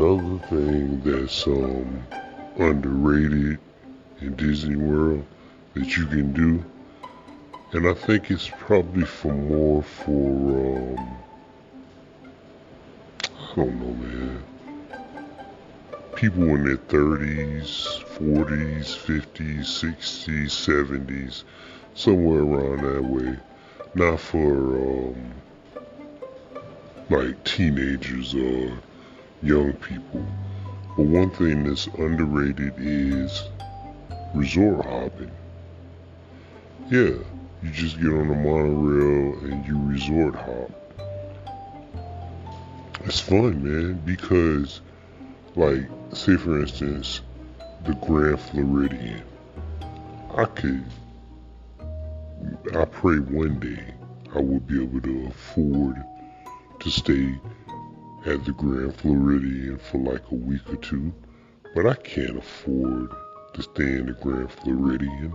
another thing that's um, underrated in Disney World that you can do, and I think it's probably for more for um, I don't know, man. People in their 30s, 40s, 50s, 60s, 70s, somewhere around that way. Not for um, like teenagers or young people. But one thing that's underrated is resort hopping. Yeah, you just get on the monorail and you resort hop. It's fun, man, because, like, say for instance, the Grand Floridian. I could, I pray one day I will be able to afford to stay at the Grand Floridian for like a week or two, but I can't afford to stay in the Grand Floridian.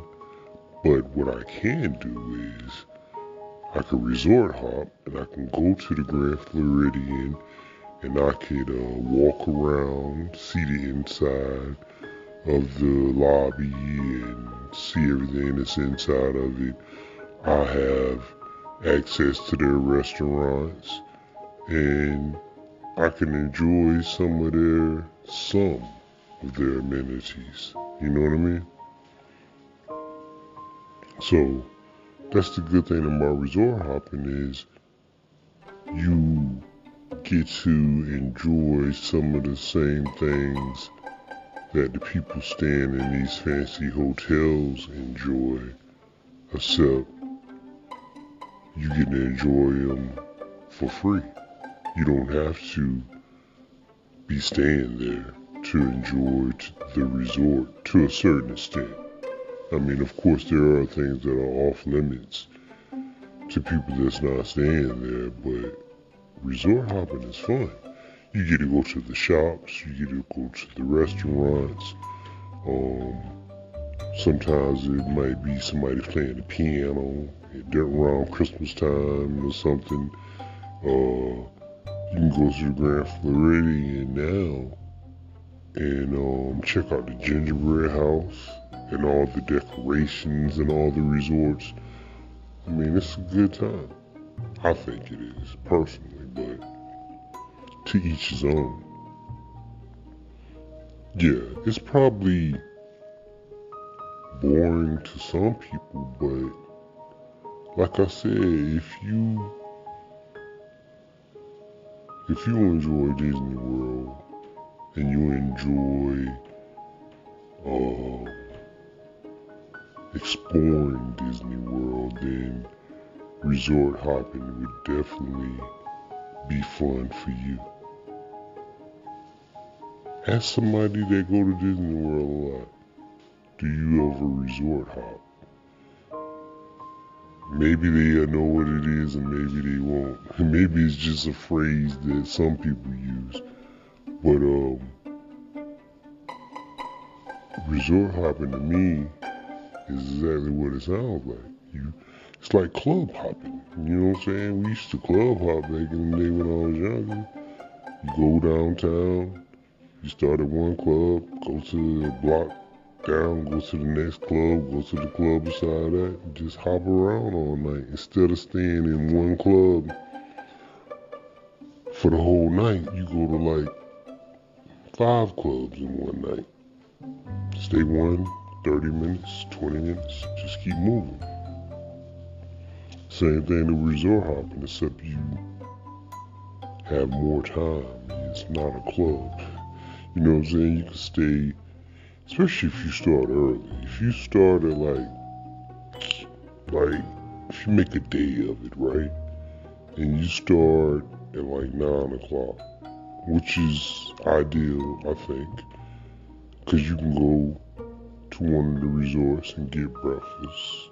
But what I can do is I can resort hop and I can go to the Grand Floridian and I could uh, walk around, see the inside of the lobby and see everything that's inside of it. I have access to their restaurants and I can enjoy some of their some of their amenities. You know what I mean? So that's the good thing about resort hopping is you get to enjoy some of the same things that the people staying in these fancy hotels enjoy, except you get to enjoy them for free. You don't have to be staying there to enjoy the resort to a certain extent. I mean, of course, there are things that are off limits to people that's not staying there, but resort hopping is fun. You get to go to the shops, you get to go to the restaurants. Um, sometimes it might be somebody playing the piano around Christmas time or something. Uh, you can go to the Grand Floridian now and um, check out the gingerbread house and all the decorations and all the resorts. I mean, it's a good time. I think it is, personally, but to each his own. Yeah, it's probably boring to some people, but like I said, if you if you enjoy Disney World and you enjoy uh, exploring Disney World, then resort hopping would definitely be fun for you. Ask somebody that go to Disney World a lot, do you ever resort hop? Maybe they know what it is and maybe they won't. Maybe it's just a phrase that some people use. But um resort hopping to me is exactly what it sounds like. You it's like club hopping. You know what I'm saying? We used to club hop back in the day when I was younger. You go downtown, you start at one club, go to the block down, go to the next club, go to the club beside that, just hop around all night instead of staying in one club for the whole night. You go to like five clubs in one night. Stay one, 30 minutes, 20 minutes, just keep moving. Same thing to resort hopping, except you have more time. It's not a club. You know what I'm saying? You can stay especially if you start early. If you start at like, like, if you make a day of it, right? And you start at like 9 o'clock, which is ideal, I think, because you can go to one of the resorts and get breakfast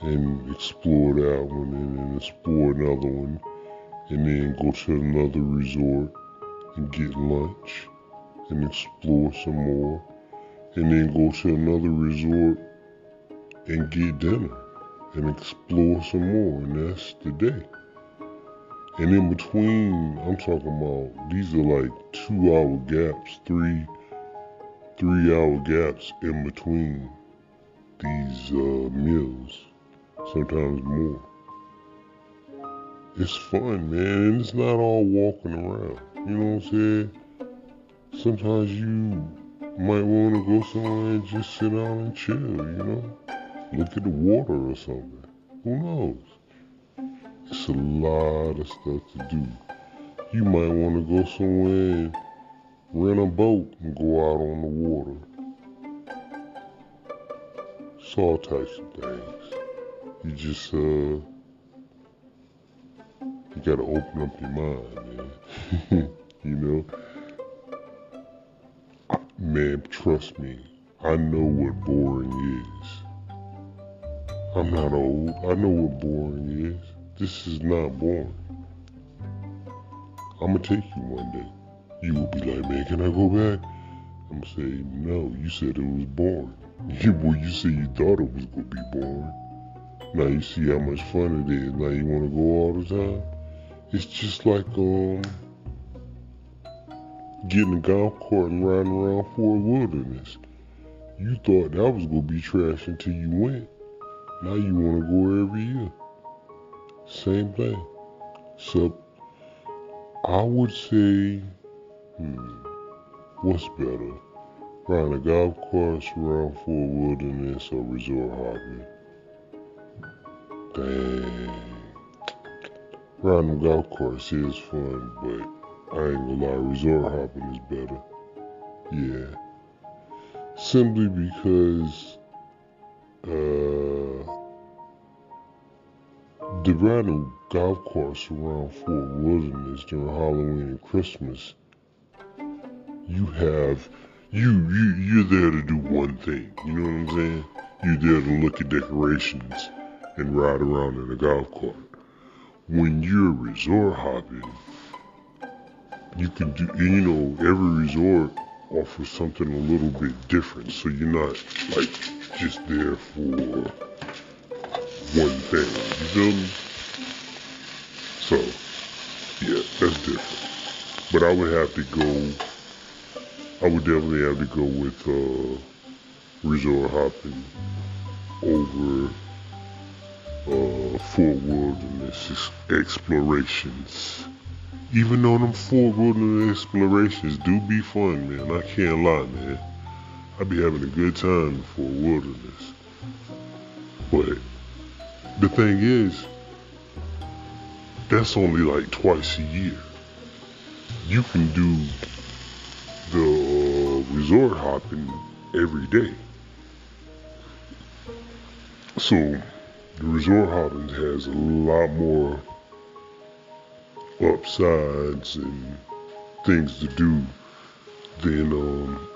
and explore that one and then explore another one and then go to another resort and get lunch and explore some more, and then go to another resort and get dinner and explore some more, and that's the day. And in between, I'm talking about these are like two hour gaps, three three hour gaps in between these uh, meals, sometimes more. It's fun, man, and it's not all walking around. You know what I'm saying? Sometimes you might want to go somewhere and just sit down and chill, you know? Look at the water or something. Who knows? It's a lot of stuff to do. You might want to go somewhere and rent a boat and go out on the water. It's all types of things. You just, uh, you gotta open up your mind, man. you know? Man, trust me, I know what boring is. I'm not old. I know what boring is. This is not boring. I'm gonna take you one day. You will be like, man, can I go back? I'm gonna say, no, you said it was boring. You, well, you said you thought it was gonna be boring. Now you see how much fun it is. Now you wanna go all the time? It's just like, um, getting a golf cart and riding around Fort Wilderness. You thought that was gonna be trash until you went. Now you wanna go every year. Same thing. So I would say, hmm, what's better? Riding a golf cart around Fort Wilderness or resort hopping? Dang. Riding a golf carts is fun, but I ain't gonna lie, resort hopping is better. Yeah. Simply because uh, the riding golf carts around Fort Wilderness during Halloween and Christmas, you have you you you're there to do one thing. You know what I'm saying? You're there to look at decorations and ride around in a golf cart. When you're resort hopping, you can do, you know, every resort offers something a little bit different. So you're not like just there for one thing. You feel me? So, yeah, that's different. But I would have to go, I would definitely have to go with uh, resort hopping over uh, Fort Wilderness explorations. Even though them Fort Wilderness explorations do be fun, man, I can't lie, man. I be having a good time Fort Wilderness. But the thing is, that's only like twice a year. You can do the uh, resort hopping every day. So the resort hopping has a lot more upsides and things to do than um,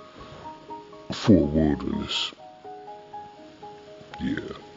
Fort Wilderness. Yeah.